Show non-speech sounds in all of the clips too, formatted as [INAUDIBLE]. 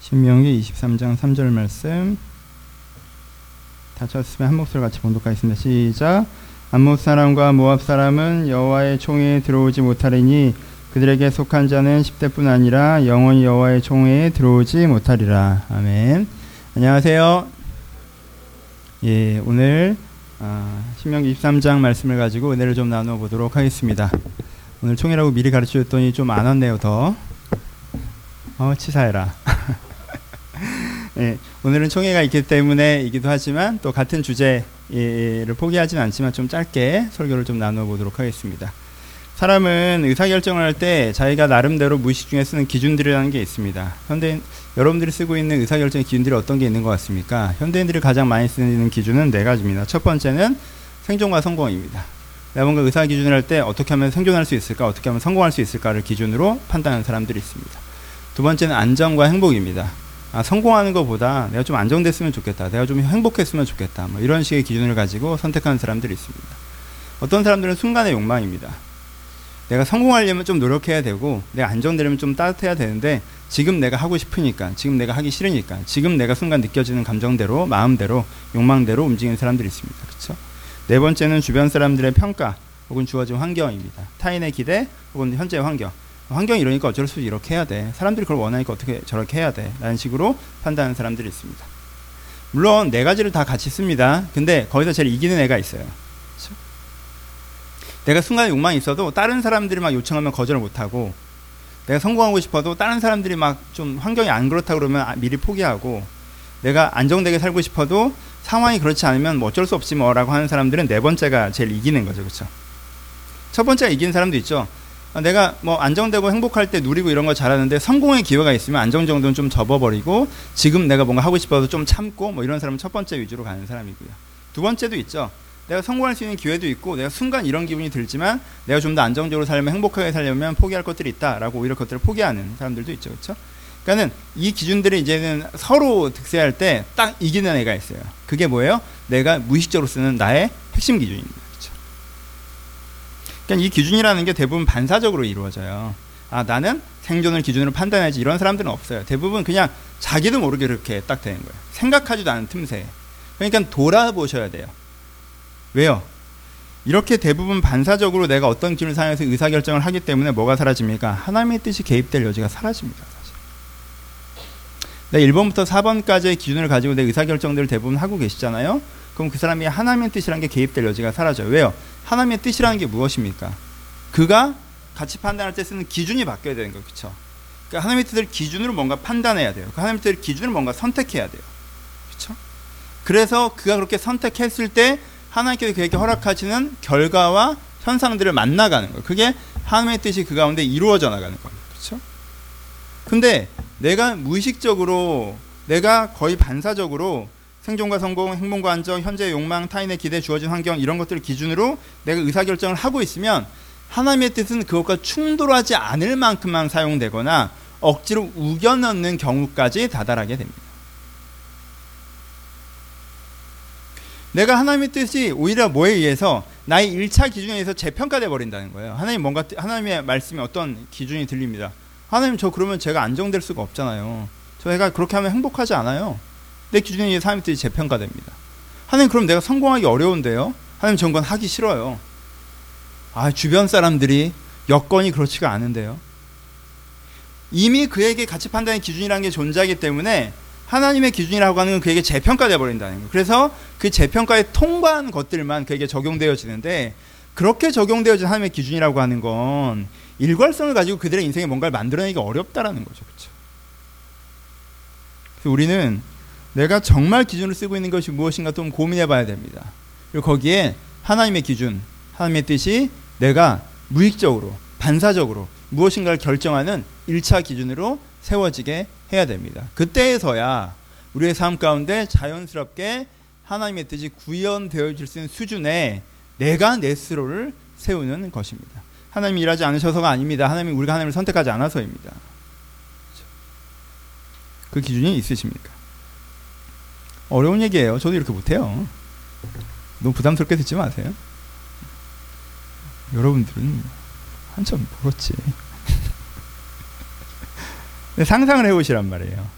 신명기 23장 3절 말씀 다 쳤으면 한 목소리 같이 봉독하겠습니다. 시작. 암몬 사람과 모압 사람은 여호와의 총회에 들어오지 못하리니 그들에게 속한 자는 10대뿐 아니라 영원히 여호와의 총회에 들어오지 못하리라. 아멘. 안녕하세요. 예, 오늘 아, 신명기 23장 말씀을 가지고 은혜를 좀 나누어 보도록 하겠습니다. 오늘 총회라고 미리 가르쳐 줬더니 좀 안 왔네요, 더. 어, 치사해라. 예, 오늘은 총회가 있기 때문에이기도 하지만 또 같은 주제를 포기하진 않지만 좀 짧게 설교를 좀 나누어 보도록 하겠습니다. 사람은 의사결정을 할 때 자기가 나름대로 무의식 중에 쓰는 기준들이라는 게 있습니다. 현대 여러분들이 쓰고 있는 의사결정의 기준들이 어떤 게 있는 것 같습니까? 현대인들이 가장 많이 쓰는 기준은 네 가지입니다. 첫 번째는 생존과 성공입니다. 내가 뭔가 의사 기준을 할 때 어떻게 하면 생존할 수 있을까, 어떻게 하면 성공할 수 있을까를 기준으로 판단하는 사람들이 있습니다. 두 번째는 안정과 행복입니다. 아, 성공하는 것보다 내가 좀 안정됐으면 좋겠다. 내가 좀 행복했으면 좋겠다. 뭐 이런 식의 기준을 가지고 선택하는 사람들이 있습니다. 어떤 사람들은 순간의 욕망입니다. 내가 성공하려면 좀 노력해야 되고 내가 안정되려면 좀 따뜻해야 되는데 지금 내가 하고 싶으니까 지금 내가 하기 싫으니까 지금 내가 순간 느껴지는 감정대로 마음대로 욕망대로 움직이는 사람들이 있습니다. 그렇죠? 네 번째는 주변 사람들의 평가 혹은 주어진 환경입니다. 타인의 기대 혹은 현재 환경. 환경이 이러니까 어쩔 수 없이 이렇게 해야 돼. 사람들이 그걸 원하니까 어떻게 저렇게 해야 돼. 라는 식으로 판단하는 사람들이 있습니다. 물론 네 가지를 다 같이 씁니다. 근데 거기서 제일 이기는 애가 있어요. 그렇죠? 내가 순간 욕망이 있어도 다른 사람들이 막 요청하면 거절을 못하고 내가 성공하고 싶어도 다른 사람들이 막 좀 환경이 안 그렇다 그러면 아, 미리 포기하고 내가 안정되게 살고 싶어도 상황이 그렇지 않으면 뭐 어쩔 수 없지 뭐라고 하는 사람들은 네 번째가 제일 이기는 거죠. 그렇죠? 첫 번째가 이기는 사람도 있죠. 아, 내가 뭐 안정되고 행복할 때 누리고 이런 거 잘하는데 성공의 기회가 있으면 안정 정도는 좀 접어버리고 지금 내가 뭔가 하고 싶어서 좀 참고 뭐 이런 사람은 첫 번째 위주로 가는 사람이고요. 두 번째도 있죠. 내가 성공할 수 있는 기회도 있고 내가 순간 이런 기분이 들지만 내가 좀 더 안정적으로 살면 행복하게 살려면 포기할 것들이 있다라고 오히려 그것들을 포기하는 사람들도 있죠. 그렇죠? 그러니까는 이 기준들이 이제는 서로 득세할 때 딱 이기는 애가 있어요. 그게 뭐예요? 내가 무의식적으로 쓰는 나의 핵심 기준입니다. 그러니까 이 기준이라는 게 대부분 반사적으로 이루어져요. 아 나는 생존을 기준으로 판단하지 이런 사람들은 없어요. 대부분 그냥 자기도 모르게 그렇게 딱 되는 거예요. 생각하지도 않은 틈새. 그러니까 돌아보셔야 돼요. 왜요? 이렇게 대부분 반사적으로 내가 어떤 기준을 사용해서 의사결정을 하기 때문에 뭐가 사라집니까? 하나님의 뜻이 개입될 여지가 사라집니다. 사실. 네, 1번부터 4번까지의 기준을 가지고 내 의사결정들을 대부분 하고 계시잖아요. 그럼 그 사람이 하나님의 뜻이라는 게 개입될 여지가 사라져요. 왜요? 하나님의 뜻이라는 게 무엇입니까? 그가 가치 판단할 때 쓰는 기준이 바뀌어야 되는 거예요. 그렇죠? 그러니까 하나님의 뜻을 기준으로 뭔가 판단해야 돼요. 그 하나님의 뜻을 기준으로 뭔가 선택해야 돼요. 그렇죠? 그래서 그가 그렇게 선택했을 때 하나님께서 그에게 허락하시는 결과와 현상들을 만나가는 거예요. 그게 하나님의 뜻이 그 가운데 이루어져 나가는 겁니다. 그렇죠? 근데 내가 무의식적으로 내가 거의 반사적으로 생존과 성공, 행복과 안정, 현재의 욕망, 타인의 기대, 주어진 환경 이런 것들을 기준으로 내가 의사결정을 하고 있으면 하나님의 뜻은 그것과 충돌하지 않을 만큼만 사용되거나 억지로 우겨넣는 경우까지 다다르게 됩니다. 내가 하나님의 뜻이 오히려 뭐에 의해서 나의 1차 기준에 의해서 재평가돼 버린다는 거예요. 하나님 뭔가 하나님의 말씀에 어떤 기준이 들립니다. 하나님 저 그러면 제가 안정될 수가 없잖아요. 저희가 그렇게 하면 행복하지 않아요. 내 기준에 의해 뜻이 재평가됩니다. 하나님 그럼 내가 성공하기 어려운데요? 하나님 전 건 하기 싫어요. 아 주변 사람들이 여건이 그렇지가 않은데요. 이미 그에게 가치 판단의 기준이라는 게 존재하기 때문에 하나님의 기준이라고 하는 건 그에게 재평가돼 버린다는 거예요. 그래서 그 재평가에 통과한 것들만 그에게 적용되어지는데 그렇게 적용되어진 하나님의 기준이라고 하는 건 일괄성을 가지고 그들의 인생에 뭔가를 만들어내기가 어렵다라는 거죠. 그렇죠? 우리는 내가 정말 기준을 쓰고 있는 것이 무엇인가 좀 고민해 봐야 됩니다. 그리고 거기에 하나님의 기준, 하나님의 뜻이 내가 무익적으로, 반사적으로 무엇인가를 결정하는 1차 기준으로 세워지게 해야 됩니다. 그때에서야 우리의 삶 가운데 자연스럽게 하나님의 뜻이 구현되어질 수 있는 수준에 내가 내 스스로를 세우는 것입니다. 하나님이 일하지 않으셔서가 아닙니다. 하나님이 우리가 하나님을 선택하지 않아서입니다. 그 기준이 있으십니까? 어려운 얘기예요. 저도 이렇게 못해요. 너무 부담스럽게 듣지 마세요. 여러분들은 한참 멀었지. [LAUGHS] 상상을 해보시란 말이에요.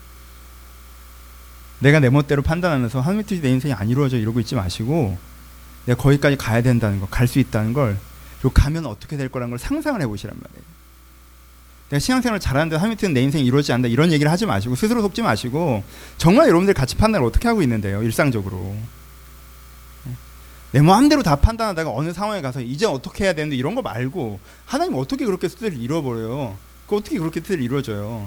내가 내 멋대로 판단하면서 하나님의 뜻이 내 인생이 안 이루어져 이러고 있지 마시고 내가 거기까지 가야 된다는 거, 갈수 있다는 걸 그리고 가면 어떻게 될 거라는 걸 상상을 해보시란 말이에요. 내가 신앙생활을 잘하는데 뜻은 내 인생이 이루어지지 않는다 이런 얘기를 하지 마시고 스스로 속지 마시고 정말 여러분들 같이 판단을 어떻게 하고 있는데요 일상적으로. 내 마음대로 다 판단하다가 어느 상황에 가서 이제 어떻게 해야 되는데 이런 거 말고 하나님 어떻게 그렇게 뜻을 이루어버려요? 그 어떻게 그렇게 뜻을 이루어져요?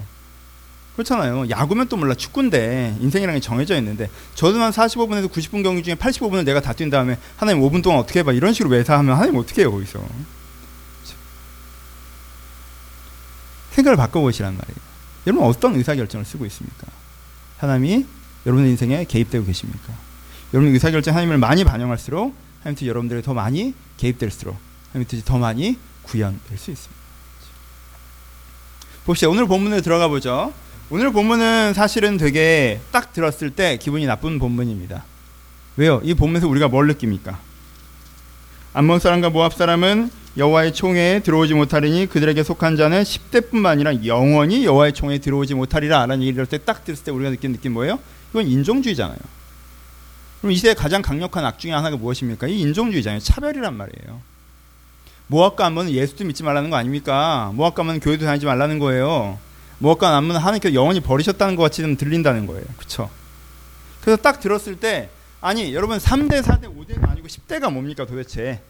그렇잖아요. 야구면 또 몰라. 축구인데 인생이라는 게 정해져 있는데 저도 한 45분에서 90분 경기 중에 85분을 내가 다 뛴 다음에 하나님 5분 동안 어떻게 해봐. 이런 식으로 매사하면 하나님 어떻게 해요 거기서 생각을 바꿔보시란 말이에요. 여러분 어떤 의사결정을 쓰고 있습니까? 하나님이 여러분의 인생에 개입되고 계십니까? 여러분 의사결정 하나님을 많이 반영할수록 하나님 뜻이 여러분들이 더 많이 개입될수록 하나님 뜻이 더 많이 구현될 수 있습니다. 봅시다. 오늘 본문에 들어가 보죠. 오늘 본문은 사실은 되게 딱 들었을 때 기분이 나쁜 본문입니다. 왜요? 이 본문에서 우리가 뭘 느낍니까? 암몬 사람과 모압 사람은 여호와의 총회에 들어오지 못하리니 그들에게 속한 자는 10대뿐만 아니라 영원히 여호와의 총회에 들어오지 못하리라 라는 얘기를 딱 들었을 때 우리가 느낀 느낌 뭐예요? 이건 인종주의잖아요. 그럼 이 시대의 가장 강력한 악 중에 하나가 무엇입니까? 이 인종주의잖아요. 차별이란 말이에요. 모압과 암몬은 예수도 믿지 말라는 거 아닙니까? 모압과 암몬은 교회도 다니지 말라는 거예요. 모압과 암몬은 하나님께서 영원히 버리셨다는 것 같이 좀 들린다는 거예요. 그렇죠? 그래서 딱 들었을 때 아니 여러분 3대 4대 5대가 아니고 10대가 뭡니까 도대체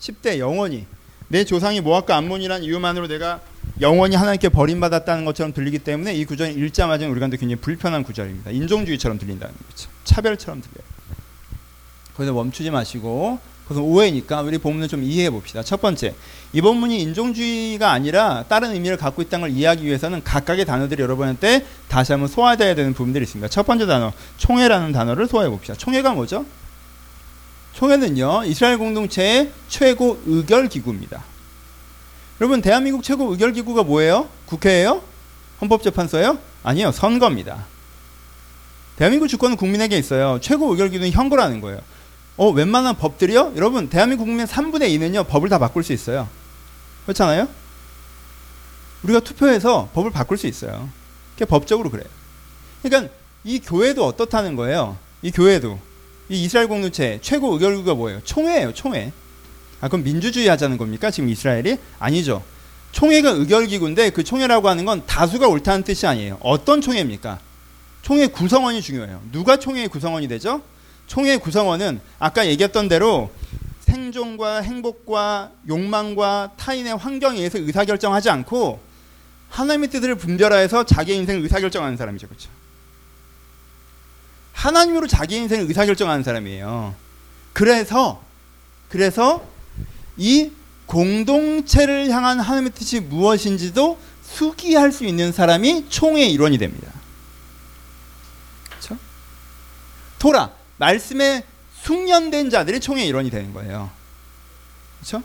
10대 영원히 내 조상이 모압과 암몬이라는 이유만으로 내가 영원히 하나님께 버림받았다는 것처럼 들리기 때문에 이 구절은 읽자마자 우리가 굉장히 불편한 구절입니다. 인종주의처럼 들린다는 거죠. 차별처럼 들려요. 거기서 멈추지 마시고 그것은 오해니까 우리 본문을 좀 이해해 봅시다. 첫 번째, 이 본문이 인종주의가 아니라 다른 의미를 갖고 있다는 걸 이해하기 위해서는 각각의 단어들이 여러분한테 다시 한번 소화돼야 되는 부분들이 있습니다. 첫 번째 단어, 총회라는 단어를 소화해 봅시다. 총회가 뭐죠? 총회는요 이스라엘 공동체의 최고 의결 기구입니다. 여러분 대한민국 최고 의결 기구가 뭐예요? 국회예요? 헌법재판소예요? 아니요 선거입니다. 대한민국 주권은 국민에게 있어요. 최고 의결 기구는 현거라는 거예요. 어 웬만한 법들이요? 여러분 대한민국 국민 3분의 2는요 법을 다 바꿀 수 있어요. 그렇잖아요? 우리가 투표해서 법을 바꿀 수 있어요. 그게 법적으로 그래요. 그러니까 이 교회도 어떻다는 거예요. 이 교회도 이 이스라엘 공동체 최고 의결구가 뭐예요? 총회예요, 총회. 아, 그럼 민주주의 하자는 겁니까? 지금 이스라엘이? 아니죠. 총회가 의결기구인데 그 총회라고 하는 건 다수가 옳다는 뜻이 아니에요. 어떤 총회입니까? 총회 구성원이 중요해요. 누가 총회의 구성원이 되죠? 총회 구성원은 아까 얘기했던 대로 생존과 행복과 욕망과 타인의 환경에 의해서 의사결정하지 않고 하나님의 뜻을 분별하여서 자기 인생을 의사결정하는 사람이죠. 그렇죠? 하나님으로 자기 인생을 의사결정하는 사람이에요. 그래서 그래서 이 공동체를 향한 하나님의 뜻이 무엇인지도 수기할 수 있는 사람이 총회의 일원이 됩니다. 토라 말씀에 숙련된 자들이 총회의 일원이 되는 거예요. 그렇죠?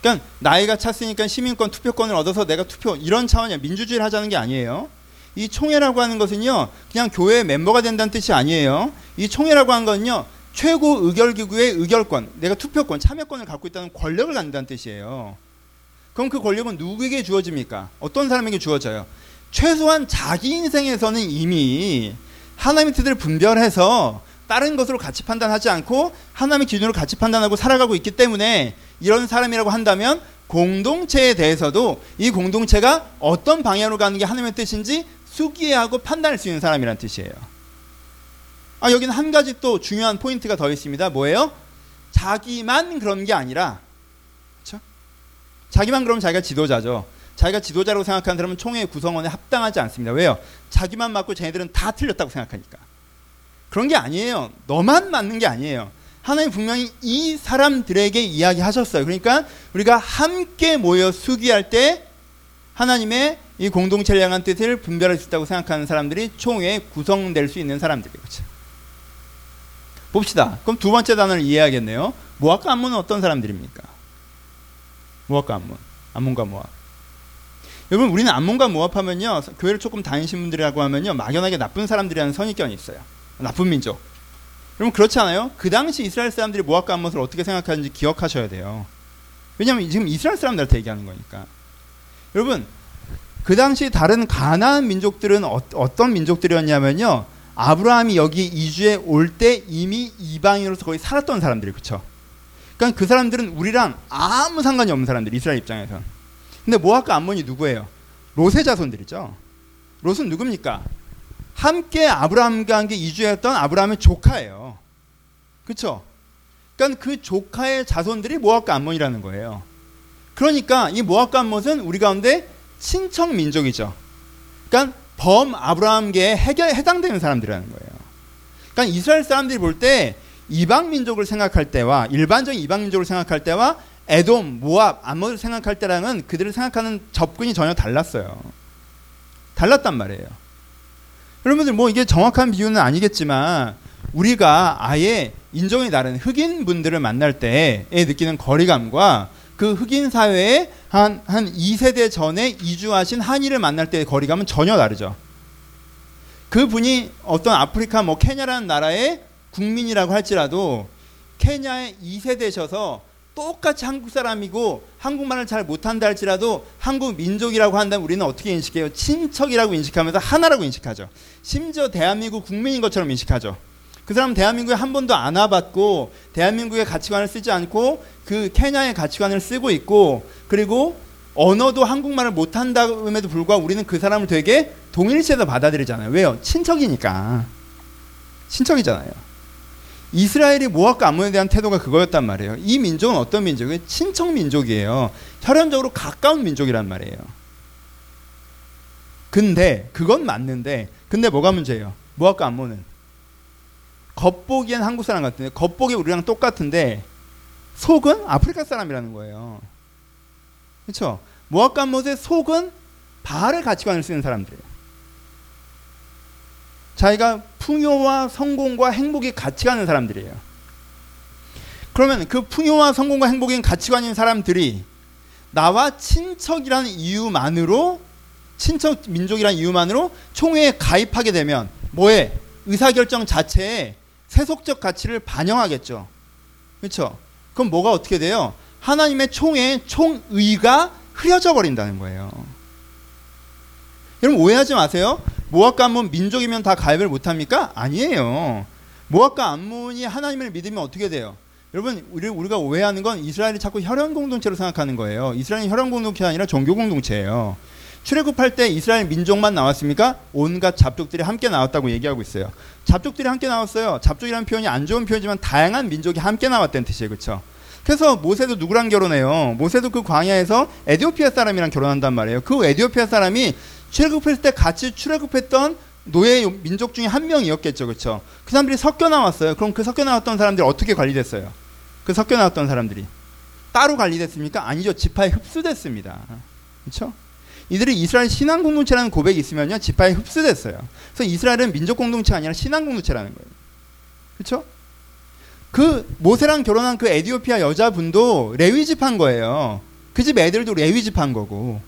그러니까 나이가 찼으니까 시민권 투표권을 얻어서 내가 투표 이런 차원이야 민주주의를 하자는 게 아니에요. 이 총회라고 하는 것은요, 그냥 교회 멤버가 된다는 뜻이 아니에요. 이 총회라고 하는 건요, 최고 의결기구의 의결권, 내가 투표권, 참여권을 갖고 있다는 권력을 갖는다는 뜻이에요. 그럼 그 권력은 누구에게 주어집니까? 어떤 사람에게 주어져요? 최소한 자기 인생에서는 이미 하나님의 뜻을 분별해서 다른 것으로 같이 판단하지 않고 하나님의 기준으로 같이 판단하고 살아가고 있기 때문에 이런 사람이라고 한다면 공동체에 대해서도 이 공동체가 어떤 방향으로 가는 게 하나님의 뜻인지 수기하고 판단할 수 있는 사람이란 뜻이에요. 아, 여기는 한 가지 또 중요한 포인트가 더 있습니다. 뭐예요? 자기만 그런 게 아니라, 그렇죠? 자기만 그러면 자기가 지도자죠. 자기가 지도자라고 생각하는 사람은 총회 구성원에 합당하지 않습니다. 왜요? 자기만 맞고 쟤네들은 다 틀렸다고 생각하니까. 그런 게 아니에요. 너만 맞는 게 아니에요. 하나님 분명히 이 사람들에게 이야기하셨어요. 그러니까 우리가 함께 모여 수기할 때 하나님의 이 공동체를 향한 뜻을 분별할 수 있다고 생각하는 사람들이 총회에 구성될 수 있는 사람들이에요. 그렇죠? 봅시다. 그럼 두 번째 단어를 이해하겠네요. 모압과 암몬은 어떤 사람들입니까? 모압과 암몬. 암몬과 모압. 여러분 우리는 암몬과 모압하면요. 교회를 조금 다니신 분들이라고 하면요. 막연하게 나쁜 사람들이라는 선입견이 있어요. 나쁜 민족. 여러분 그렇지 않아요? 그 당시 이스라엘 사람들이 모압과 암몬을 어떻게 생각하는지 기억하셔야 돼요. 왜냐하면 지금 이스라엘 사람들한테 얘기하는 거니까. 여러분 그 당시 다른 가나안 민족들은 어, 떤 민족들이었냐면요. 아브라함이 여기 이주에 올 때 이미 이방인으로서 거의 살았던 사람들이 그쵸? 그러니까 그 사람들은 우리랑 아무 상관이 없는 사람들 이스라엘 입장에선. 근데 모압과 암몬이 누구예요? 롯의 자손들이죠. 롯은 누굽니까? 함께 아브라함과 함께 이주했던 아브라함의 조카예요. 그렇죠? 그러니까 그 조카의 자손들이 모압과 암몬이라는 거예요. 그러니까 이 모압과 암몬은 우리 가운데 친척 민족이죠. 그러니까 범 아브라함계에 해당되는 사람들이라는 거예요. 그러니까 이스라엘 사람들이 볼 때 이방 민족을 생각할 때와 일반적인 이방 민족을 생각할 때와 에돔, 모압, 암몬을 생각할 때랑은 그들을 생각하는 접근이 전혀 달랐어요. 달랐단 말이에요. 여러분들 뭐 이게 정확한 비유는 아니겠지만 우리가 아예 인종이 다른 흑인 분들을 만날 때에 느끼는 거리감과 그 흑인 사회에 한, 한 2세대 전에 이주하신 한인을 만날 때의 거리감은 전혀 다르죠. 그 분이 어떤 아프리카 뭐 케냐라는 나라의 국민이라고 할지라도 케냐의 2세대셔서 똑같이 한국 사람이고 한국말을 잘 못한다 할지라도 한국 민족이라고 한다면 우리는 어떻게 인식해요? 친척이라고 인식하면서 하나라고 인식하죠. 심지어 대한민국 국민인 것처럼 인식하죠. 그 사람 대한민국에 한 번도 안 와봤고 대한민국의 가치관을 쓰지 않고 그 케냐의 가치관을 쓰고 있고 그리고 언어도 한국말을 못한다음에도 불구하고 우리는 그 사람을 되게 동일시해서 받아들이잖아요. 왜요? 친척이니까. 친척이잖아요. 이스라엘이 모압과 암몬에 대한 태도가 그거였단 말이에요. 이 민족은 어떤 민족이에요? 친척 민족이에요. 혈연적으로 가까운 민족이란 말이에요. 근데 그건 맞는데 근데 뭐가 문제예요? 모압과 암몬은 겉보기엔 한국 사람 같은데 겉보기 우리랑 똑같은데 속은 아프리카 사람이라는 거예요. 그렇죠? 모압과 못의 속은 바알의 가치관을 쓰는 사람들이에요. 자기가 풍요와 성공과 행복이 같이 가는 사람들이에요. 그러면 그 풍요와 성공과 행복인 가치관인 사람들이 나와 친척이라는 이유만으로 친척 민족이라는 이유만으로 총회에 가입하게 되면 뭐에 의사결정 자체에 세속적 가치를 반영하겠죠. 그렇죠? 그럼 뭐가 어떻게 돼요? 하나님의 총의 총의가 흐려져 버린다는 거예요. 여러분 오해하지 마세요. 모압과 암몬 민족이면 다 가입을 못 합니까? 아니에요. 모압과 암몬이 하나님을 믿으면 어떻게 돼요? 여러분 우리, 우리가 오해하는 건 이스라엘이 자꾸 혈연 공동체로 생각하는 거예요. 이스라엘이 혈연 공동체가 아니라 종교 공동체예요. 출애굽할 때 이스라엘 민족만 나왔습니까? 온갖 잡족들이 함께 나왔다고 얘기하고 있어요. 잡족들이 함께 나왔어요. 잡족이라는 표현이 안 좋은 표현이지만 다양한 민족이 함께 나왔다는 뜻이에요. 그렇죠? 그래서 모세도 누구랑 결혼해요? 모세도 그 광야에서 에디오피아 사람이랑 결혼한단 말이에요. 그 에디오피아 사람이 출애굽했을 때 같이 출애굽했던 노예 민족 중에 한 명이었겠죠. 그렇죠? 그 사람들이 섞여 나왔어요. 그럼 그 섞여 나왔던 사람들이 어떻게 관리됐어요? 그 섞여 나왔던 사람들이 따로 관리됐습니까? 아니죠. 지파에 흡수됐습니다. 그렇죠? 이들이 이스라엘 신앙 공동체라는 고백이 있으면요 지파에 흡수됐어요. 그래서 이스라엘은 민족 공동체가 아니라 신앙 공동체라는 거예요. 그렇죠? 그 모세랑 결혼한 그 에디오피아 여자분도 레위 집한 거예요. 그 집 애들도 레위 집한 거고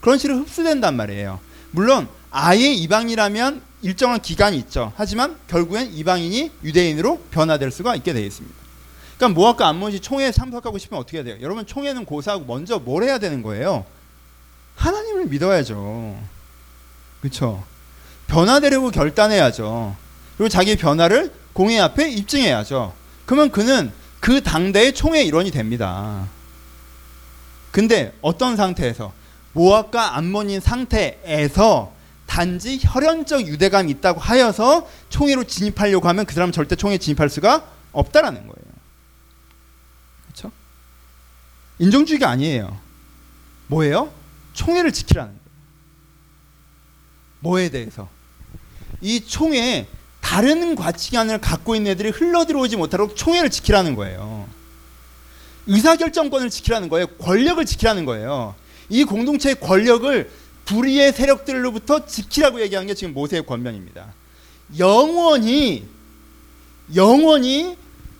그런 식으로 흡수된단 말이에요. 물론 아예 이방이라면 일정한 기간이 있죠. 하지만 결국엔 이방인이 유대인으로 변화될 수가 있게 되어 있습니다. 그러니까 모압과 암몬이 총회에 참석하고 싶으면 어떻게 해야 돼요? 여러분 총회는 고사하고 먼저 뭘 해야 되는 거예요? 하나님을 믿어야죠. 그렇죠? 변화되려고 결단해야죠. 그리고 자기 변화를 공회 앞에 입증해야죠. 그러면 그는 그 당대의 총회 일원이 됩니다. 근데 어떤 상태에서 모압과 암몬인 상태에서 단지 혈연적 유대감이 있다고 하여서 총회로 진입하려고 하면 그 사람은 절대 총회에 진입할 수가 없다라는 거예요. 그렇죠? 인종주의가 아니에요. 뭐예요? 총회를 지키라는 거예요. 뭐에 대해서? 이 총회에 다른 가치관을 갖고 있는 애들이 흘러 들어오지 못하도록 총회를 지키라는 거예요. 의사결정권을 지키라는 거예요. 권력을 지키라는 거예요. 이 공동체의 권력을 불의의 세력들로부터 지키라고 얘기하는 게 지금 모세의 권면입니다. 영원히 영원히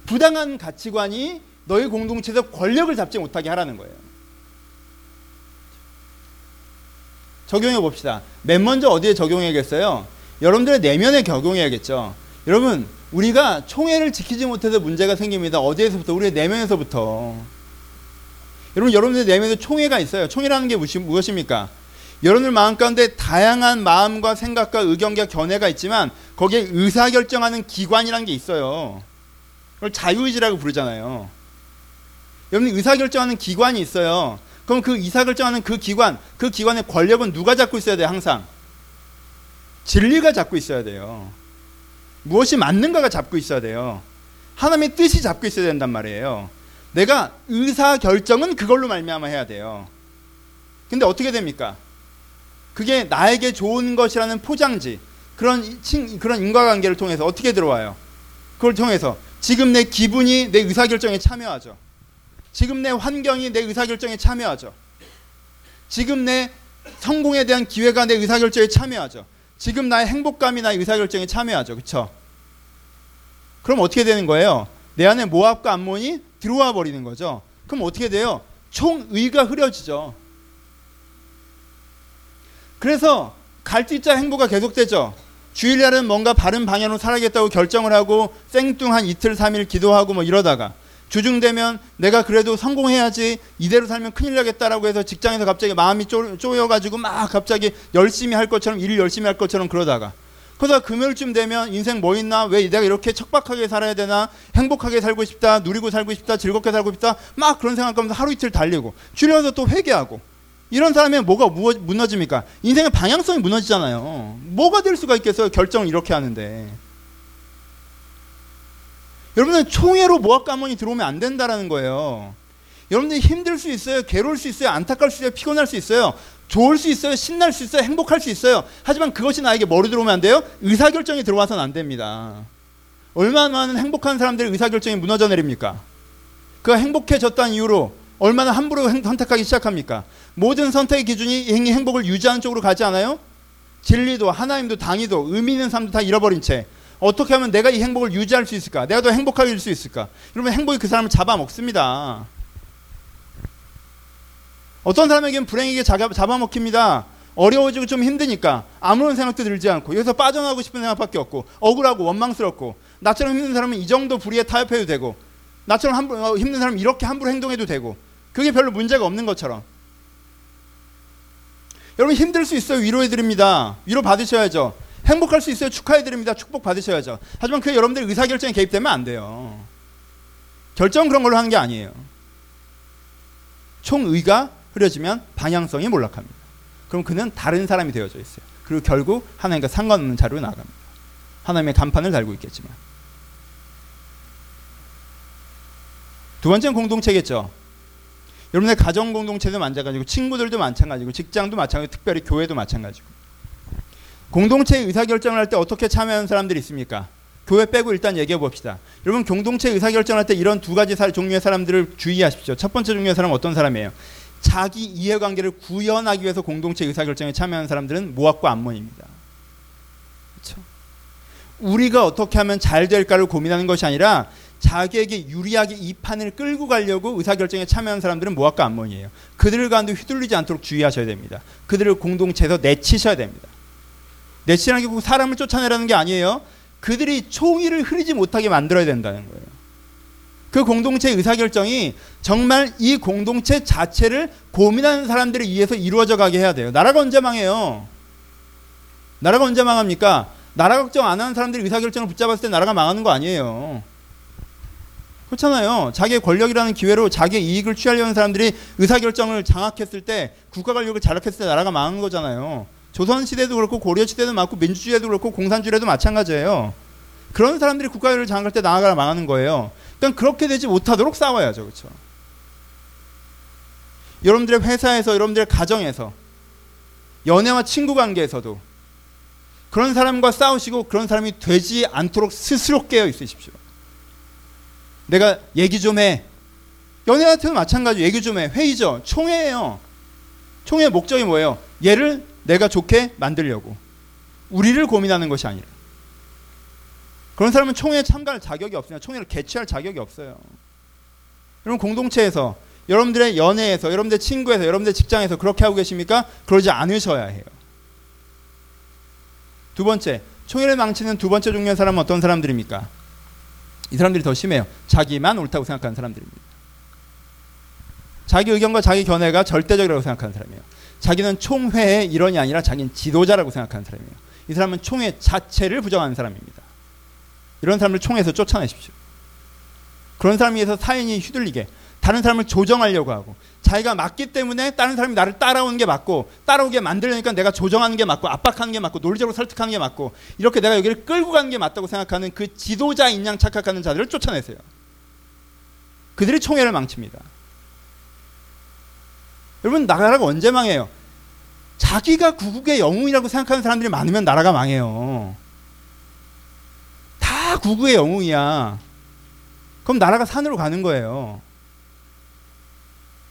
부당한 가치관이 너희 공동체에서 권력을 잡지 못하게 하라는 거예요. 적용해 봅시다. 맨 먼저 어디에 적용해야겠어요? 여러분들의 내면에 적용해야겠죠. 여러분, 우리가 총회를 지키지 못해서 문제가 생깁니다. 어디에서부터? 우리의 내면에서부터. 여러분, 여러분들 내면에 총회가 있어요. 총회라는 게 무엇입니까? 여러분들 마음 가운데 다양한 마음과 생각과 의견과 견해가 있지만 거기에 의사결정하는 기관이라는 게 있어요. 그걸 자유의지라고 부르잖아요. 여러분 의사결정하는 기관이 있어요. 그럼 그 의사결정하는 그 기관, 그 기관의 권력은 누가 잡고 있어야 돼요, 항상? 진리가 잡고 있어야 돼요. 무엇이 맞는가가 잡고 있어야 돼요. 하나님의 뜻이 잡고 있어야 된단 말이에요. 내가 의사 결정은 그걸로 말미암아 해야 돼요. 근데 어떻게 됩니까? 그게 나에게 좋은 것이라는 포장지 그런 그런 인과관계를 통해서 어떻게 들어와요? 그걸 통해서 지금 내 기분이 내 의사 결정에 참여하죠. 지금 내 환경이 내 의사 결정에 참여하죠. 지금 내 성공에 대한 기회가 내 의사 결정에 참여하죠. 지금 나의 행복감이 나의 의사 결정에 참여하죠. 그렇죠? 그럼 어떻게 되는 거예요? 내 안에 모압과 암몬이 들어와 버리는 거죠. 그럼 어떻게 돼요? 총의가 흐려지죠. 그래서 갈짓자 행보가 계속되죠. 주일날은 뭔가 바른 방향으로 살아야겠다고 결정을 하고 생뚱한 이틀 삼일 기도하고 뭐 이러다가 주중 되면 내가 그래도 성공해야지 이대로 살면 큰일 나겠다라고 해서 직장에서 갑자기 마음이 쪼, 쪼여가지고 막 갑자기 열심히 할 것처럼 일을 열심히 할 것처럼 그러다가 그러다 금요일쯤 되면 인생 뭐 있나? 왜 내가 이렇게 척박하게 살아야 되나? 행복하게 살고 싶다, 누리고 살고 싶다, 즐겁게 살고 싶다, 막 그런 생각하면서 하루 이틀 달리고 주려서 또 회개하고 이런 사람이 뭐가 무너집니까? 인생의 방향성이 무너지잖아요. 뭐가 될 수가 있겠어요? 결정을 이렇게 하는데. 여러분은 총회로 모압 가문이 들어오면 안 된다라는 거예요. 여러분들이 힘들 수 있어요. 괴로울 수 있어요. 안타까울 수 있어요. 피곤할 수 있어요. 좋을 수 있어요. 신날 수 있어요. 행복할 수 있어요. 하지만 그것이 나에게 뭐로 들어오면 안 돼요? 의사결정이 들어와서는 안 됩니다. 얼마나 많은 행복한 사람들의 의사결정이 무너져 내립니까? 그가 행복해졌다는 이유로 얼마나 함부로 선택하기 시작합니까? 모든 선택의 기준이 이 행복을 유지하는 쪽으로 가지 않아요? 진리도 하나님도 당위도 의미 있는 삶도 다 잃어버린 채 어떻게 하면 내가 이 행복을 유지할 수 있을까? 내가 더 행복하게 될수 있을까? 여러분 행복이 그 사람을 잡아먹습니다. 어떤 사람에게는 불행에게 잡아먹힙니다. 어려워지고 좀 힘드니까 아무런 생각도 들지 않고 여기서 빠져나가고 싶은 생각밖에 없고 억울하고 원망스럽고 나처럼 힘든 사람은 이 정도 불의에 타협해도 되고 나처럼 함부로, 어, 힘든 사람은 이렇게 함부로 행동해도 되고 그게 별로 문제가 없는 것처럼. 여러분 힘들 수 있어요. 위로해 드립니다. 위로 받으셔야죠. 행복할 수 있어요. 축하해 드립니다. 축복 받으셔야죠. 하지만 그게 여러분들 의사결정에 개입되면 안 돼요. 결정 그런 걸로 하는 게 아니에요. 총의가 흐려지면 방향성이 몰락합니다. 그럼 그는 다른 사람이 되어져 있어요. 그리고 결국 하나님과 상관없는 자리로 나갑니다. 하나님의 간판을 달고 있겠지만. 두 번째는 공동체겠죠. 여러분의 가정 공동체도 마찬가지고 친구들도 마찬가지고 직장도 마찬가지고 특별히 교회도 마찬가지고 공동체 의사결정을 할 때 어떻게 참여하는 사람들이 있습니까? 교회 빼고 일단 얘기해 봅시다. 여러분 공동체 의사결정할 때 이런 두 가지 종류의 사람들을 주의하십시오. 첫 번째 종류의 사람은 어떤 사람이에요? 자기 이해관계를 구현하기 위해서 공동체 의사결정에 참여하는 사람들은 모압과 암몬입니다. 그렇죠? 우리가 어떻게 하면 잘 될까를 고민하는 것이 아니라 자기에게 유리하게 이 판을 끌고 가려고 의사결정에 참여하는 사람들은 모압과 암몬이에요. 그들을 가운데 휘둘리지 않도록 주의하셔야 됩니다. 그들을 공동체에서 내치셔야 됩니다. 내치라는 게꼭 사람을 쫓아내라는 게 아니에요. 그들이 총의를 흐리지 못하게 만들어야 된다는 거예요. 그 공동체 의사결정이 정말 이 공동체 자체를 고민하는 사람들에 의해서 이루어져 가게 해야 돼요. 나라가 언제 망해요? 나라가 언제 망합니까? 나라 걱정 안 하는 사람들이 의사결정을 붙잡았을 때 나라가 망하는 거 아니에요. 그렇잖아요. 자기의 권력이라는 기회로 자기의 이익을 취하려는 사람들이 의사결정을 장악했을 때, 국가 권력을 장악했을 때 나라가 망한 거잖아요. 조선 시대도 그렇고 고려 시대도 많고 민주주의에도 그렇고 공산주의에도 마찬가지예요. 그런 사람들이 국가를 장악할 때 나라가 망하는 거예요. 그러니까 그렇게 되지 못하도록 싸워야죠. 그렇죠? 여러분들의 회사에서 여러분들의 가정에서 연애와 친구 관계에서도 그런 사람과 싸우시고 그런 사람이 되지 않도록 스스로 깨어 있으십시오. 내가 얘기 좀 해. 연애한테도 마찬가지 얘기 좀 해. 회의죠. 총회예요. 총회의 목적이 뭐예요? 얘를 내가 좋게 만들려고. 우리를 고민하는 것이 아니라. 그런 사람은 총회에 참가할 자격이 없으냐 총회를 개최할 자격이 없어요. 여러분 공동체에서 여러분들의 연애에서 여러분들 친구에서 여러분들 직장에서 그렇게 하고 계십니까? 그러지 않으셔야 해요. 두 번째 총회를 망치는 두 번째 종류의 사람은 어떤 사람들입니까? 이 사람들이 더 심해요. 자기만 옳다고 생각하는 사람들입니다. 자기 의견과 자기 견해가 절대적이라고 생각하는 사람이에요. 자기는 총회의 일원이 아니라 자기는 지도자라고 생각하는 사람이에요. 이 사람은 총회 자체를 부정하는 사람입니다. 이런 사람을 총회에서 쫓아내십시오. 그런 사람에 의해서 사인이 휘둘리게 다른 사람을 조정하려고 하고 자기가 맞기 때문에 다른 사람이 나를 따라오는 게 맞고 따라오게 만들려니까 내가 조정하는 게 맞고 압박하는 게 맞고 논리적으로 설득하는 게 맞고 이렇게 내가 여기를 끌고 가는 게 맞다고 생각하는 그 지도자 인 양 착각하는 자들을 쫓아내세요. 그들이 총회를 망칩니다. 여러분 나라가 언제 망해요? 자기가 구국의 영웅이라고 생각하는 사람들이 많으면 나라가 망해요. 다 구국의 영웅이야. 그럼 나라가 산으로 가는 거예요.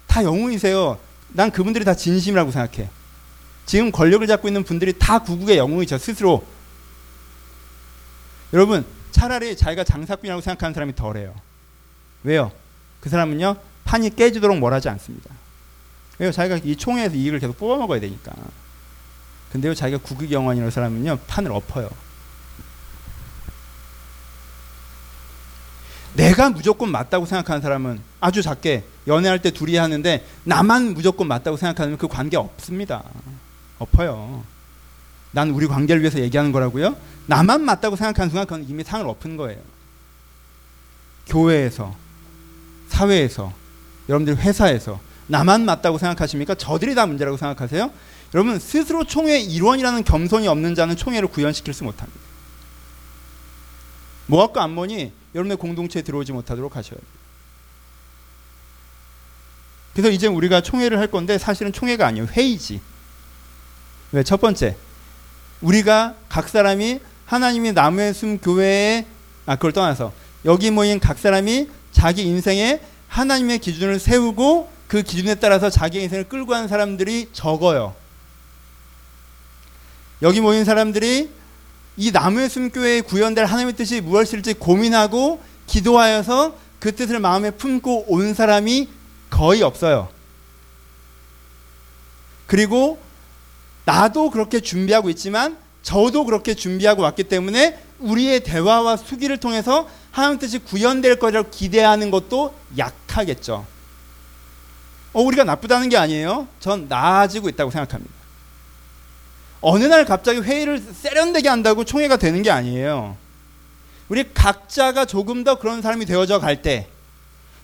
다 영웅이세요. 난 그분들이 다 진심이라고 생각해. 지금 권력을 잡고 있는 분들이 다 구국의 영웅이죠, 스스로. 여러분, 차라리 자기가 장사꾼이라고 생각하는 사람이 덜해요. 왜요? 그 사람은요, 판이 깨지도록 뭘 하지 않습니다. 왜요? 자기가 이 총회에서 이익을 계속 뽑아먹어야 되니까. 근데요, 자기가 국익 영원이라는 사람은요, 판을 엎어요. 내가 무조건 맞다고 생각하는 사람은 아주 작게 연애할 때 둘이 하는데 나만 무조건 맞다고 생각하면 그 관계 없습니다. 엎어요. 난 우리 관계를 위해서 얘기하는 거라고요? 나만 맞다고 생각하는 순간 그건 이미 상을 엎은 거예요. 교회에서, 사회에서, 여러분들 회사에서 나만 맞다고 생각하십니까? 저들이 다 문제라고 생각하세요? 여러분 스스로 총회 일원이라는 겸손이 없는 자는 총회를 구현시킬 수 못합니다. 모압과 암몬이 여러분의 공동체에 들어오지 못하도록 하셔야 돼요. 그래서 이제 우리가 총회를 할 건데 사실은 총회가 아니에요. 회의지. 왜? 첫 번째. 우리가 각 사람이 하나님이 나무의 숨 교회에 아 그걸 떠나서 여기 모인 각 사람이 자기 인생에 하나님의 기준을 세우고 그 기준에 따라서 자기 인생을 끌고 가는 사람들이 적어요. 여기 모인 사람들이 이 나무의 숨교회에 구현될 하나님의 뜻이 무엇일지 고민하고 기도하여서 그 뜻을 마음에 품고 온 사람이 거의 없어요. 그리고 나도 그렇게 준비하고 있지만 저도 그렇게 준비하고 왔기 때문에 우리의 대화와 수기를 통해서 하나님 뜻이 구현될 거라고 기대하는 것도 약하겠죠. 어, 우리가 나쁘다는 게 아니에요. 전 나아지고 있다고 생각합니다. 어느 날 갑자기 회의를 세련되게 한다고 총회가 되는 게 아니에요. 우리 각자가 조금 더 그런 사람이 되어져 갈 때,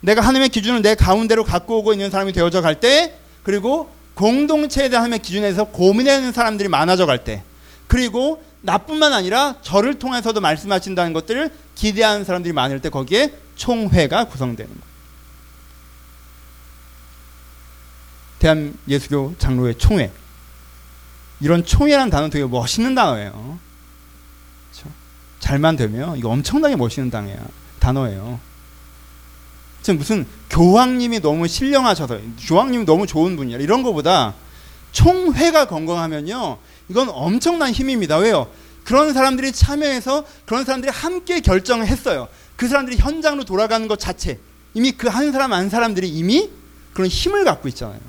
내가 하나님의 기준을 내 가운데로 갖고 오고 있는 사람이 되어져 갈 때, 그리고 공동체에 대한 기준에서 고민하는 사람들이 많아져 갈 때, 그리고 나뿐만 아니라 저를 통해서도 말씀하신다는 것들을 기대하는 사람들이 많을 때 거기에 총회가 구성되는 거예요. 대한 예수교 장로의 총회. 이런 총회라는 단어 되게 멋있는 단어예요. 그렇죠? 잘만 되면 이거 엄청나게 멋있는 단어야, 단어예요. 지금 무슨 교황님이 너무 신령하셔서 교황님이 너무 좋은 분이야 이런 거보다 총회가 건강하면요 이건 엄청난 힘입니다. 왜요? 그런 사람들이 참여해서 그런 사람들이 함께 결정을 했어요. 그 사람들이 현장으로 돌아가는 것 자체 이미 그 한 사람 한 사람들이 이미 그런 힘을 갖고 있잖아요.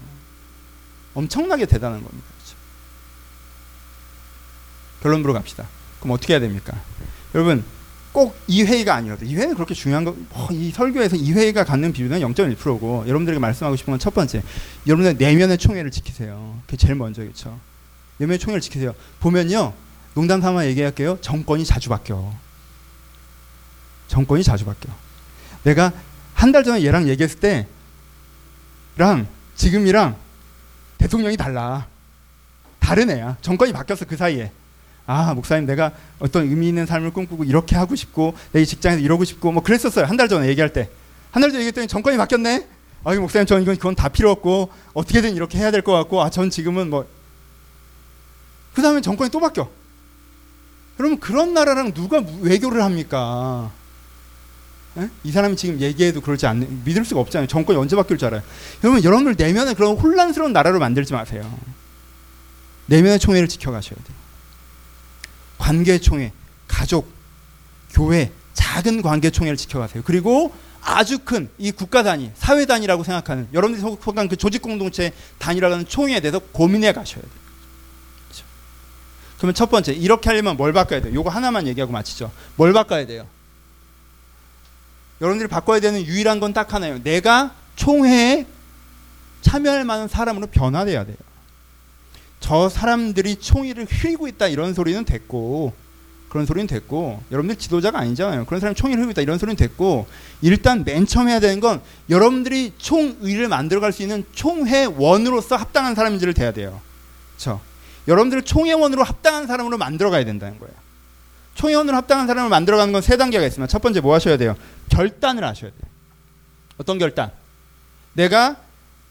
엄청나게 대단한 겁니다. 결론부로 갑시다. 그럼 어떻게 해야 됩니까? 여러분 꼭 이 회의가 아니어도 이 회의는 그렇게 중요한 거. 뭐, 이 설교에서 이 회의가 갖는 비율은 0.1%고 여러분들에게 말씀하고 싶은 건 첫 번째, 여러분의 내면의 총회를 지키세요. 그게 제일 먼저겠죠. 내면의 총회를 지키세요. 보면요, 농담 삼아 얘기할게요. 정권이 자주 바뀌어. 정권이 자주 바뀌어. 내가 한 달 전에 얘랑 얘기했을 때랑 지금이랑 대통령이 달라. 다른 애야. 정권이 바뀌었어 그 사이에. 아 목사님 내가 어떤 의미 있는 삶을 꿈꾸고 이렇게 하고 싶고 내 직장에서 이러고 싶고 뭐 그랬었어요 한 달 전에 얘기할 때 한 달 전에 얘기했더니 정권이 바뀌었네 아유 목사님 저는 이건 그건 다 필요 없고 어떻게든 이렇게 해야 될 것 같고 아 전 지금은 뭐 그 다음에 정권이 또 바뀌어 그러면 그런 나라랑 누가 외교를 합니까? 에? 이 사람이 지금 얘기해도 그러지 않는 믿을 수가 없잖아요. 정권이 언제 바뀔 줄 알아요. 여러분 여러분들 내면에 그런 혼란스러운 나라로 만들지 마세요. 내면의 총회를 지켜가셔야 돼요. 관계총회, 가족, 교회, 작은 관계총회를 지켜가세요. 그리고 아주 큰 이 국가 단위, 사회 단위라고 생각하는 여러분들이 속한 그 조직 공동체 단위라는 총회에 대해서 고민해 가셔야 돼요. 그렇죠? 그러면 첫 번째 이렇게 하려면 뭘 바꿔야 돼요? 요거 하나만 얘기하고 마치죠. 뭘 바꿔야 돼요? 여러분들이 바꿔야 되는 유일한 건 딱 하나예요. 내가 총회에 참여할 만한 사람으로 변화돼야 돼요. 저 사람들이 총의를 휘고 있다 이런 소리는 됐고 그런 소리는 됐고 여러분들 지도자가 아니잖아요. 그런 사람이 총의를 휘고 있다 이런 소리는 됐고 일단 맨 처음 해야 되는 건 여러분들이 총의를 만들어갈 수 있는 총회원으로서 합당한 사람인지를 돼야 돼요. 그렇죠? 여러분들을 총회원으로 합당한 사람으로 만들어가야 된다는 거예요. 총회원으로 합당한 사람을 만들어가는 건 세 단계가 있습니다. 첫 번째 뭐 하셔야 돼요? 결단을 하셔야 돼요. 어떤 결단? 내가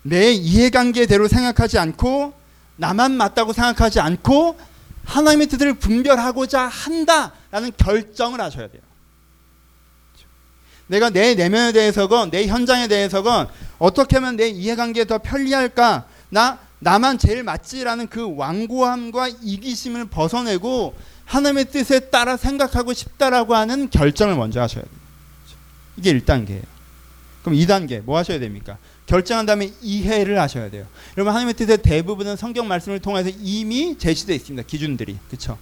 내 이해관계대로 생각하지 않고 나만 맞다고 생각하지 않고 하나님의 뜻을 분별하고자 한다라는 결정을 하셔야 돼요. 내가 내 내면에 대해서건 내 현장에 대해서건 어떻게 하면 내 이해관계에 더 편리할까? 나 나만 제일 맞지라는 그 완고함과 이기심을 벗어내고 하나님의 뜻에 따라 생각하고 싶다라고 하는 결정을 먼저 하셔야 돼요. 이게 1단계예요. 그럼 2단계 뭐 하셔야 됩니까? 결정한 다음에 이해를 하셔야 돼요. 여러분 하나님의 뜻의 대부분은 성경 말씀을 통해서 이미 제시되어 있습니다. 기준들이. 그렇죠?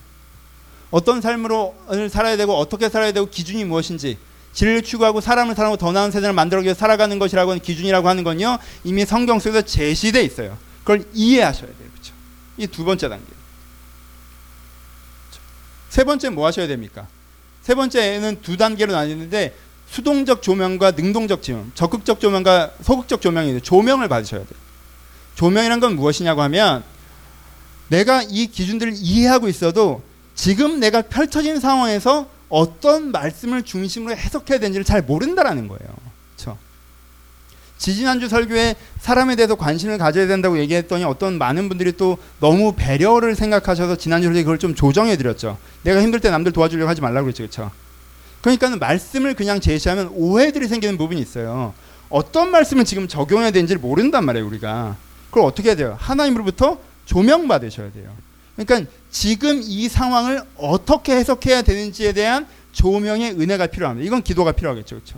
어떤 삶으로 살아야 되고 어떻게 살아야 되고 기준이 무엇인지 진리를 추구하고 사람을 사랑하고 더 나은 세상을 만들기 위해 살아가는 것이라고 하는 기준이라고 하는 건요. 이미 성경 속에서 제시되어 있어요. 그걸 이해하셔야 돼요. 그렇죠? 이 두 번째 단계. 세 번째 뭐 하셔야 됩니까? 세 번째는 두 단계로 나뉘는데 수동적 조명과 능동적 조명, 적극적 조명과 소극적 조명이 조명을 받으셔야 돼요. 조명이란 건 무엇이냐고 하면 내가 이 기준들을 이해하고 있어도 지금 내가 펼쳐진 상황에서 어떤 말씀을 중심으로 해석해야 되는지를 잘 모른다라는 거예요. 그렇죠? 지지난주 설교에 사람에 대해서 관심을 가져야 된다고 얘기했더니 어떤 많은 분들이 또 너무 배려를 생각하셔서 지난주 설교에 그걸 좀 조정해 드렸죠. 내가 힘들 때 남들 도와주려고 하지 말라고 그랬죠. 그렇죠? 그러니까는 말씀을 그냥 제시하면 오해들이 생기는 부분이 있어요. 어떤 말씀을 지금 적용해야 되는지를 모른단 말이에요, 우리가. 그걸 어떻게 해야 돼요? 하나님으로부터 조명받으셔야 돼요. 그러니까 지금 이 상황을 어떻게 해석해야 되는지에 대한 조명의 은혜가 필요합니다. 이건 기도가 필요하겠죠. 그렇죠?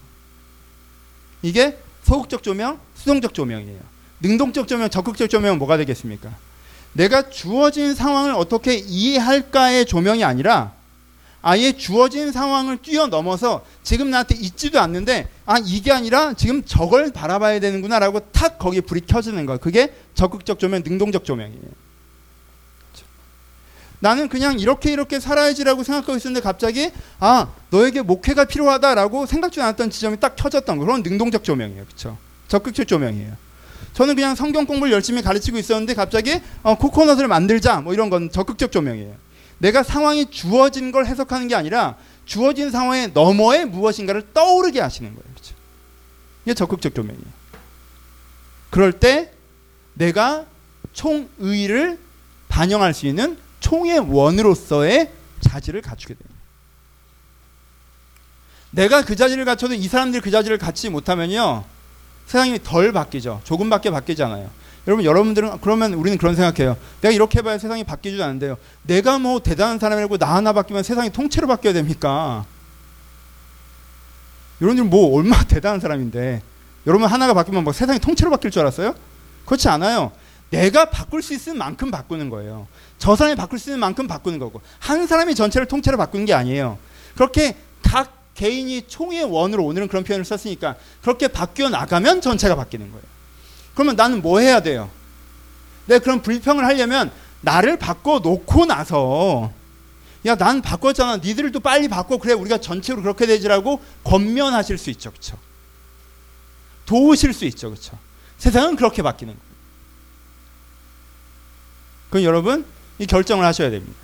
이게 소극적 조명, 수동적 조명이에요. 능동적 조명, 적극적 조명은 뭐가 되겠습니까? 내가 주어진 상황을 어떻게 이해할까의 조명이 아니라 아예 주어진 상황을 뛰어넘어서 지금 나한테 있지도 않는데 아 이게 아니라 지금 저걸 바라봐야 되는구나라고 탁 거기에 불이 켜지는 거예요. 그게 적극적 조명, 능동적 조명이에요. 나는 그냥 이렇게 이렇게 살아야지라고 생각하고 있었는데 갑자기 아 너에게 목회가 필요하다라고 생각지 않았던 지점이 딱 켜졌던 거 그런 능동적 조명이에요, 그렇죠? 적극적 조명이에요. 저는 그냥 성경 공부를 열심히 가르치고 있었는데 갑자기 어, 코코넛을 만들자 뭐 이런 건 적극적 조명이에요. 내가 상황이 주어진 걸 해석하는 게 아니라 주어진 상황의 너머에 무엇인가를 떠오르게 하시는 거예요. 그렇죠? 이게 적극적 조명이에요. 그럴 때 내가 총의를 반영할 수 있는 총의 원으로서의 자질을 갖추게 됩니다. 내가 그 자질을 갖춰도 이 사람들이 그 자질을 갖지 못하면요. 세상이 덜 바뀌죠. 조금밖에 바뀌지 않아요. 여러분 여러분들은 그러면 우리는 그런 생각해요. 내가 이렇게 해봐야 세상이 바뀌지 않는데요. 내가 뭐 대단한 사람이라고 나 하나 바뀌면 세상이 통째로 바뀌어야 됩니까? 여러분들 뭐 얼마나 [LAUGHS] 대단한 사람인데 여러분 하나가 바뀌면 뭐 세상이 통째로 바뀔 줄 알았어요? 그렇지 않아요. 내가 바꿀 수 있는 만큼 바꾸는 거예요. 저 사람이 바꿀 수 있는 만큼 바꾸는 거고 한 사람이 전체를 통째로 바꾸는 게 아니에요. 그렇게 각 개인이 총의 원으로 오늘은 그런 표현을 썼으니까 그렇게 바뀌어 나가면 전체가 바뀌는 거예요. 그러면 나는 뭐 해야 돼요? 내가 그런 불평을 하려면 나를 바꿔 놓고 나서 야, 난 바꿨잖아. 니들도 빨리 바꿔. 그래, 우리가 전체로 그렇게 되지라고 권면하실 수 있죠. 그렇죠? 도우실 수 있죠. 그렇죠? 세상은 그렇게 바뀌는 거예요. 그럼 여러분, 이 결정을 하셔야 됩니다.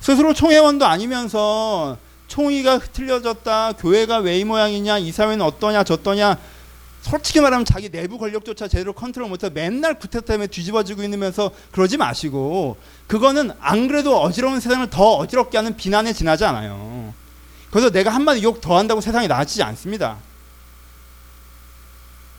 스스로 총회원도 아니면서 총의가 흐트려졌다. 교회가 왜 이 모양이냐. 이 사회는 어떠냐, 저떠냐. 솔직히 말하면 자기 내부 권력조차 제대로 컨트롤 못해서 맨날 구태 때문에 뒤집어지고 있으면서 그러지 마시고 그거는 안 그래도 어지러운 세상을 더 어지럽게 하는 비난에 지나지 않아요. 그래서 내가 한마디 욕 더 한다고 세상이 나아지지 않습니다.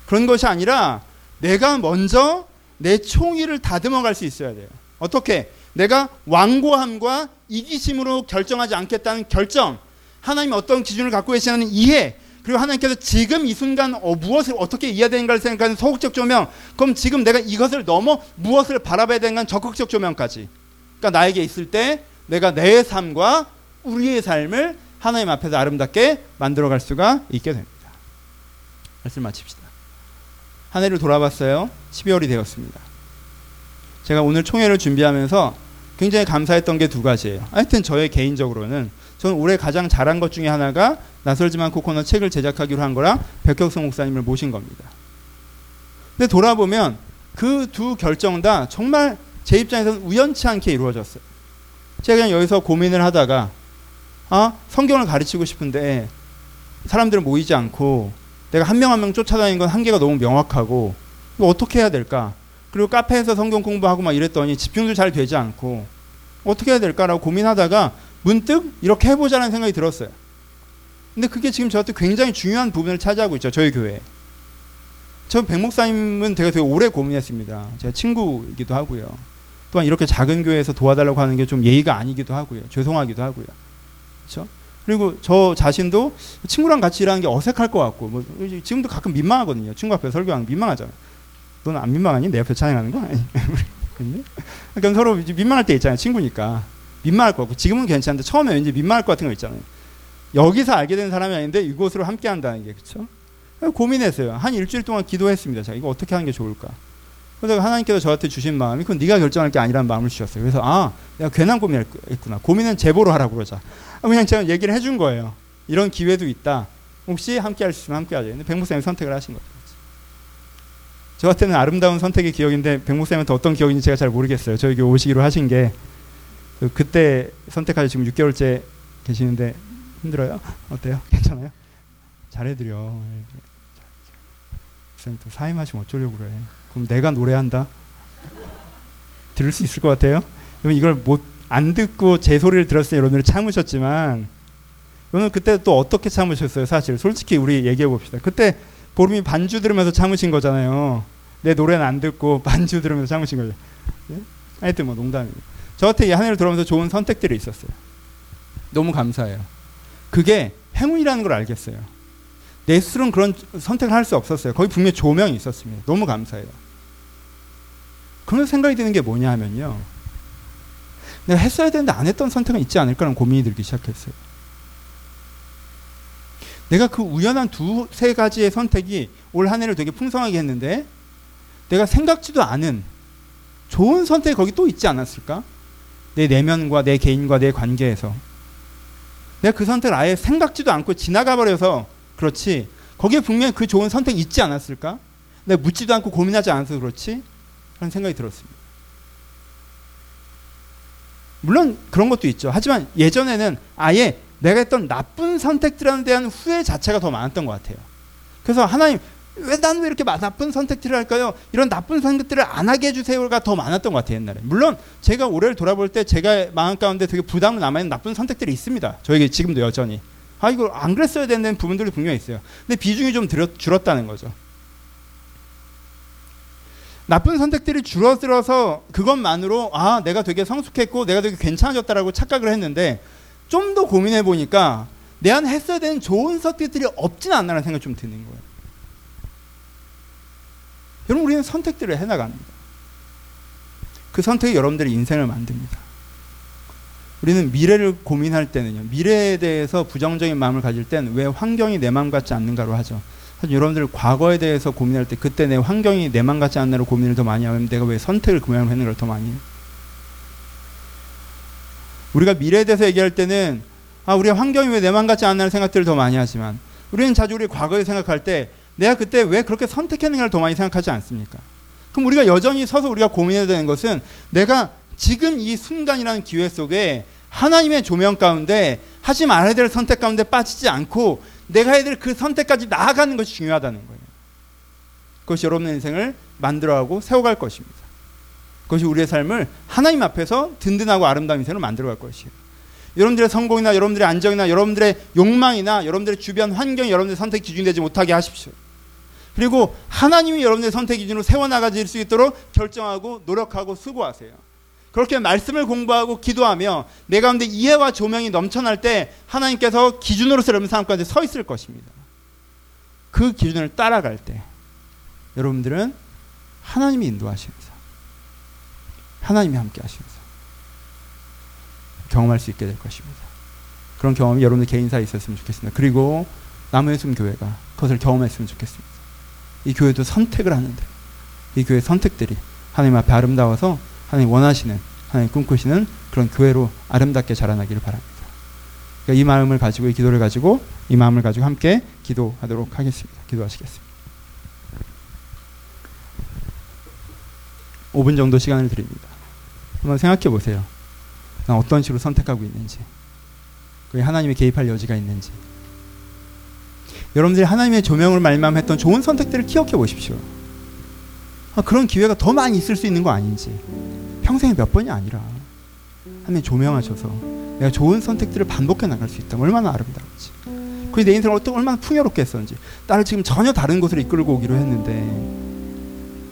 그런 것이 아니라 내가 먼저 내 총의를 다듬어 갈 수 있어야 돼요. 어떻게? 내가 완고함과 이기심으로 결정하지 않겠다는 결정, 하나님이 어떤 기준을 갖고 계시는 이해, 그리고 하나님께서 지금 이 순간 어, 무엇을 어떻게 이해해야 되는가를 생각하는 소극적 조명, 그럼 지금 내가 이것을 넘어 무엇을 바라봐야 되는가 적극적 조명까지. 그러니까 나에게 있을 때 내가 내 삶과 우리의 삶을 하나님 앞에서 아름답게 만들어갈 수가 있게 됩니다. 말씀 마칩시다. 한 해를 돌아봤어요. 12월이 되었습니다. 제가 오늘 총회를 준비하면서 굉장히 감사했던 게 두 가지예요. 하여튼 저의 개인적으로는 저는 올해 가장 잘한 것 중에 하나가 나설지만 코코넛 책을 제작하기로 한 거랑 백혁성 목사님을 모신 겁니다. 근데 돌아보면 그 두 결정 다 정말 제 입장에서는 우연치 않게 이루어졌어요. 제가 그냥 여기서 고민을 하다가 아 성경을 가르치고 싶은데 사람들은 모이지 않고 내가 한 명 한 명 쫓아다니는 건 한계가 너무 명확하고 이거 어떻게 해야 될까? 그리고 카페에서 성경 공부하고 막 이랬더니 집중도 잘 되지 않고 어떻게 해야 될까라고 고민하다가 문득 이렇게 해보자는 생각이 들었어요. 근데 그게 지금 저한테 굉장히 중요한 부분을 차지하고 있죠. 저희 교회. 저 백목사님은 제가 되게 오래 고민했습니다. 제가 친구이기도 하고요. 또한 이렇게 작은 교회에서 도와달라고 하는 게 좀 예의가 아니기도 하고요. 죄송하기도 하고요. 그렇죠? 그리고 저 자신도 친구랑 같이 일하는 게 어색할 것 같고 뭐 지금도 가끔 민망하거든요. 친구 앞에 설교하는 민망하잖아요. 너는 안 민망하니? 내 옆에 찬양하는 거? [LAUGHS] 그러니까 서로 민망할 때 있잖아요. 친구니까. 민망할 것 같고 지금은 괜찮은데 처음에 왠지 민망할 것 같은 거 있잖아요. 여기서 알게 된 사람이 아닌데 이곳으로 함께 한다는 게 그렇죠? 고민했어요. 한 일주일 동안 기도했습니다. 자, 이거 어떻게 하는 게 좋을까? 그래서 하나님께서 저한테 주신 마음이 그건 네가 결정할 게 아니라는 마음을 주셨어요. 그래서 아, 내가 괜한 고민했구나. 고민은 제보로 하라고 그러자. 그냥 제가 얘기를 해준 거예요. 이런 기회도 있다. 혹시 함께 할 수 있으면 함께 하자. 근데 백목사님이 선택을 하신 거죠. 저한테는 아름다운 선택의 기억인데 백목사님한테 어떤 기억인지 제가 잘 모르겠어요. 저에게 오시기로 하신 게 그 그때 선택하지 지금 6개월째 계시는데 힘들어요? 어때요? [LAUGHS] 괜찮아요? 잘해드려. 목사님 또 사임하시면 어쩌려고 그래. 그럼 내가 노래한다. 들을 수 있을 것 같아요? 그럼 이걸 못 안 듣고 제 소리를 들었으니 여러분들이 참으셨지만 여러분 그때 또 어떻게 참으셨어요? 사실 솔직히 우리 얘기해 봅시다. 그때 보름이 반주 들으면서 참으신 거잖아요. 내 노래는 안 듣고 [LAUGHS] 반주 들으면서 참으신 거죠. 예? 하여튼 뭐 농담이에요. 저한테 이한 해를 들어오면서 좋은 선택들이 있었어요. 너무 감사해요. 그게 행운이라는 걸 알겠어요. 내 스스로는 그런 선택을 할 수 없었어요. 거기 분명히 조명이 있었습니다. 너무 감사해요. 그러면서 생각이 드는 게 뭐냐 하면요. 내가 했어야 되는데 안 했던 선택은 있지 않을까라는 고민이 들기 시작했어요. 내가 그 우연한 두 세 가지의 선택이 올 한 해를 되게 풍성하게 했는데 내가 생각지도 않은 좋은 선택이 거기 또 있지 않았을까? 내 내면과 내 개인과 내 관계에서 내가 그 선택을 아예 생각지도 않고 지나가 버려서 그렇지 거기에 분명히 그 좋은 선택이 있지 않았을까? 내가 묻지도 않고 고민하지 않아서 그렇지? 라는 생각이 들었습니다. 물론 그런 것도 있죠. 하지만 예전에는 아예 내가 했던 나쁜 선택들에 대한 후회 자체가 더 많았던 것 같아요. 그래서 하나님 왜 나는 왜 이렇게 나쁜 선택들을 할까요? 이런 나쁜 선택들을 안 하게 해주세요가 더 많았던 것 같아요 옛날에. 물론 제가 올해를 돌아볼 때 제가 마음 가운데 되게 부담을 남아있는 나쁜 선택들이 있습니다. 저에게 지금도 여전히. 아 이거 안 그랬어야 되는 부분들이 분명히 있어요. 근데 비중이 좀 줄었다는 거죠. 나쁜 선택들이 줄어들어서 그것만으로 아 내가 되게 성숙했고 내가 되게 괜찮아졌다라고 착각을 했는데 좀 더 고민해 보니까 내 안에 했어야 되는 좋은 선택들이 없지는 않나라는 생각이 좀 드는 거예요. 여러분 우리는 선택들을 해나갑니다. 그 선택이 여러분들의 인생을 만듭니다. 우리는 미래를 고민할 때는요. 미래에 대해서 부정적인 마음을 가질 땐 왜 환경이 내 마음 같지 않는가로 하죠. 사실 여러분들 과거에 대해서 고민할 때 그때 내 환경이 내 마음 같지 않나로 고민을 더 많이 하면 내가 왜 선택을 그 모양으로 걸더 많이 해요. 우리가 미래에 대해서 얘기할 때는 아 우리의 환경이 왜 내 마음 같지 않나는 생각들을 더 많이 하지만 우리는 자주 우리 과거에 생각할 때 내가 그때 왜 그렇게 선택했는가를 더 많이 생각하지 않습니까? 그럼 우리가 여전히 서서 우리가 고민해야 되는 것은 내가 지금 이 순간이라는 기회 속에 하나님의 조명 가운데 하지 말아야 될 선택 가운데 빠지지 않고 내가 해야 될 그 선택까지 나아가는 것이 중요하다는 거예요. 그것이 여러분의 인생을 만들어가고 세워갈 것입니다. 그것이 우리의 삶을 하나님 앞에서 든든하고 아름다운 인생을 만들어갈 것이에요. 여러분들의 성공이나 여러분들의 안정이나 여러분들의 욕망이나 여러분들의 주변 환경이 여러분들의 선택 기준이 되지 못하게 하십시오. 그리고 하나님이 여러분의 선택 기준으로 세워나가질 수 있도록 결정하고 노력하고 수고하세요. 그렇게 말씀을 공부하고 기도하며 내 가운데 이해와 조명이 넘쳐날 때 하나님께서 기준으로서 여러분 삶 가운데 서 있을 것입니다. 그 기준을 따라갈 때 여러분들은 하나님이 인도하시면서 하나님이 함께 하시면서 경험할 수 있게 될 것입니다. 그런 경험이 여러분들 개인사에 있었으면 좋겠습니다. 그리고 남의 숨 교회가 그것을 경험했으면 좋겠습니다. 이 교회도 선택을 하는데 이 교회 선택들이 하나님 앞에 아름다워서 하나님 원하시는 하나님 꿈꾸시는 그런 교회로 아름답게 자라나기를 바랍니다. 그러니까 이 마음을 가지고 이 기도를 가지고 이 마음을 가지고 함께 기도하도록 하겠습니다. 기도하시겠습니다. 5분 정도 시간을 드립니다. 한번 생각해 보세요. 난 어떤 식으로 선택하고 있는지, 그게 하나님의 개입할 여지가 있는지. 여러분들이 하나님의 조명을 말미암했던 좋은 선택들을 기억해 보십시오. 아, 그런 기회가 더 많이 있을 수 있는 거 아닌지. 평생에 몇 번이 아니라 하나님 조명하셔서 내가 좋은 선택들을 반복해 나갈 수 있다면 얼마나 아름다운지. 그게 내 인생을 어떤 얼마나 풍요롭게 했었는지. 나를 지금 전혀 다른 곳으로 이끌고 오기로 했는데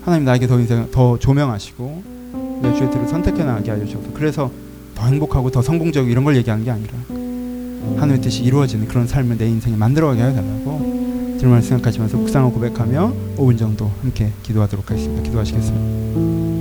하나님 나에게 더 인생 더 조명하시고 내 주의 뜻을 선택해 나가게 하여 주셔서 그래서 더 행복하고 더 성공적이고 이런 걸 얘기하는 게 아니라 하나님의 뜻이 이루어지는 그런 삶을 내 인생에 만들어가게 하여 달라고 들말 생각하시면서 묵상을 고백하며 5분 정도 함께 기도하도록 하겠습니다. 기도하시겠습니다.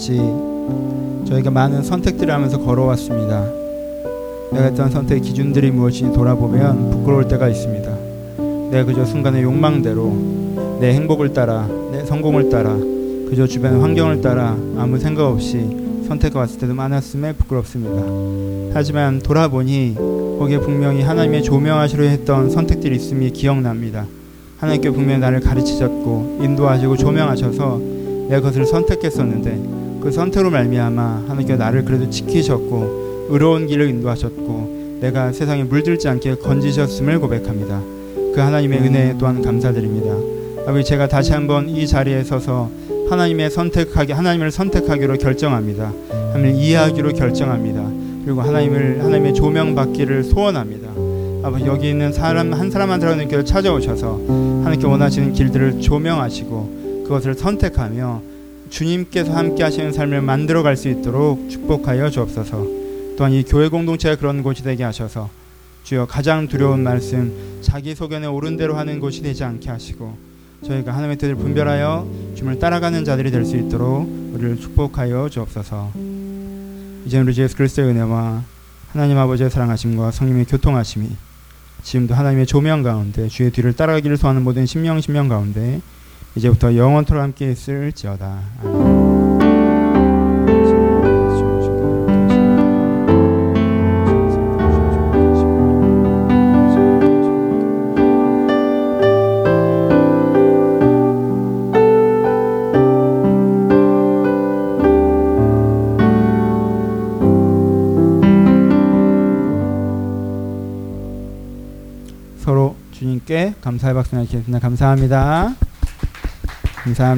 아버지 저희가 많은 선택들을 하면서 걸어왔습니다. 내가 했던 선택의 기준들이 무엇인지 돌아보면 부끄러울 때가 있습니다. 내가 그저 순간의 욕망대로 내 행복을 따라 내 성공을 따라 그저 주변 환경을 따라 아무 생각 없이 선택해 왔을 때도 많았음에 부끄럽습니다. 하지만 돌아보니 거기에 분명히 하나님의 조명하시려 했던 선택들이 있음이 기억납니다. 하나님께 분명히 나를 가르치셨고 인도하시고 조명하셔서 내가 그것을 선택했었는데 그 선택으로 말미암아 하나님께 나를 그래도 지키셨고 의로운 길을 인도하셨고 내가 세상에 물들지 않게 건지셨음을 고백합니다. 그 하나님의 은혜 또한 감사드립니다. 아버지 제가 다시 한번 이 자리에 서서 하나님의 선택하기 하나님을 선택하기로 결정합니다. 하나님을 이해하기로 결정합니다. 그리고 하나님을 하나님의 조명 받기를 소원합니다. 아버지 여기 있는 사람 한 사람 한 교회 찾아오셔서 하나님께 원하시는 길들을 조명하시고 그것을 선택하며 주님께서 함께 하시는 삶을 만들어 갈 수 있도록 축복하여 주옵소서. 또한 이 교회 공동체가 그런 곳이 되게 하셔서 주여 가장 두려운 말씀 자기 소견에 옳은 대로 하는 곳이 되지 않게 하시고 저희가 하나님의 뜻을 분별하여 주님을 따라가는 자들이 될 수 있도록 우리를 축복하여 주옵소서. 이제 우리 주 예수 그리스도의 은혜와 하나님 아버지의 사랑하심과 성령의 교통하심이 지금도 하나님의 조명 가운데 주의 뒤를 따라가기를 소하는 모든 심령 심령 가운데 이제부터 영원토록 함께 있을지어다. 아멘. 감사의 박수 나누겠습니다. 감사합니다. 감사합니다.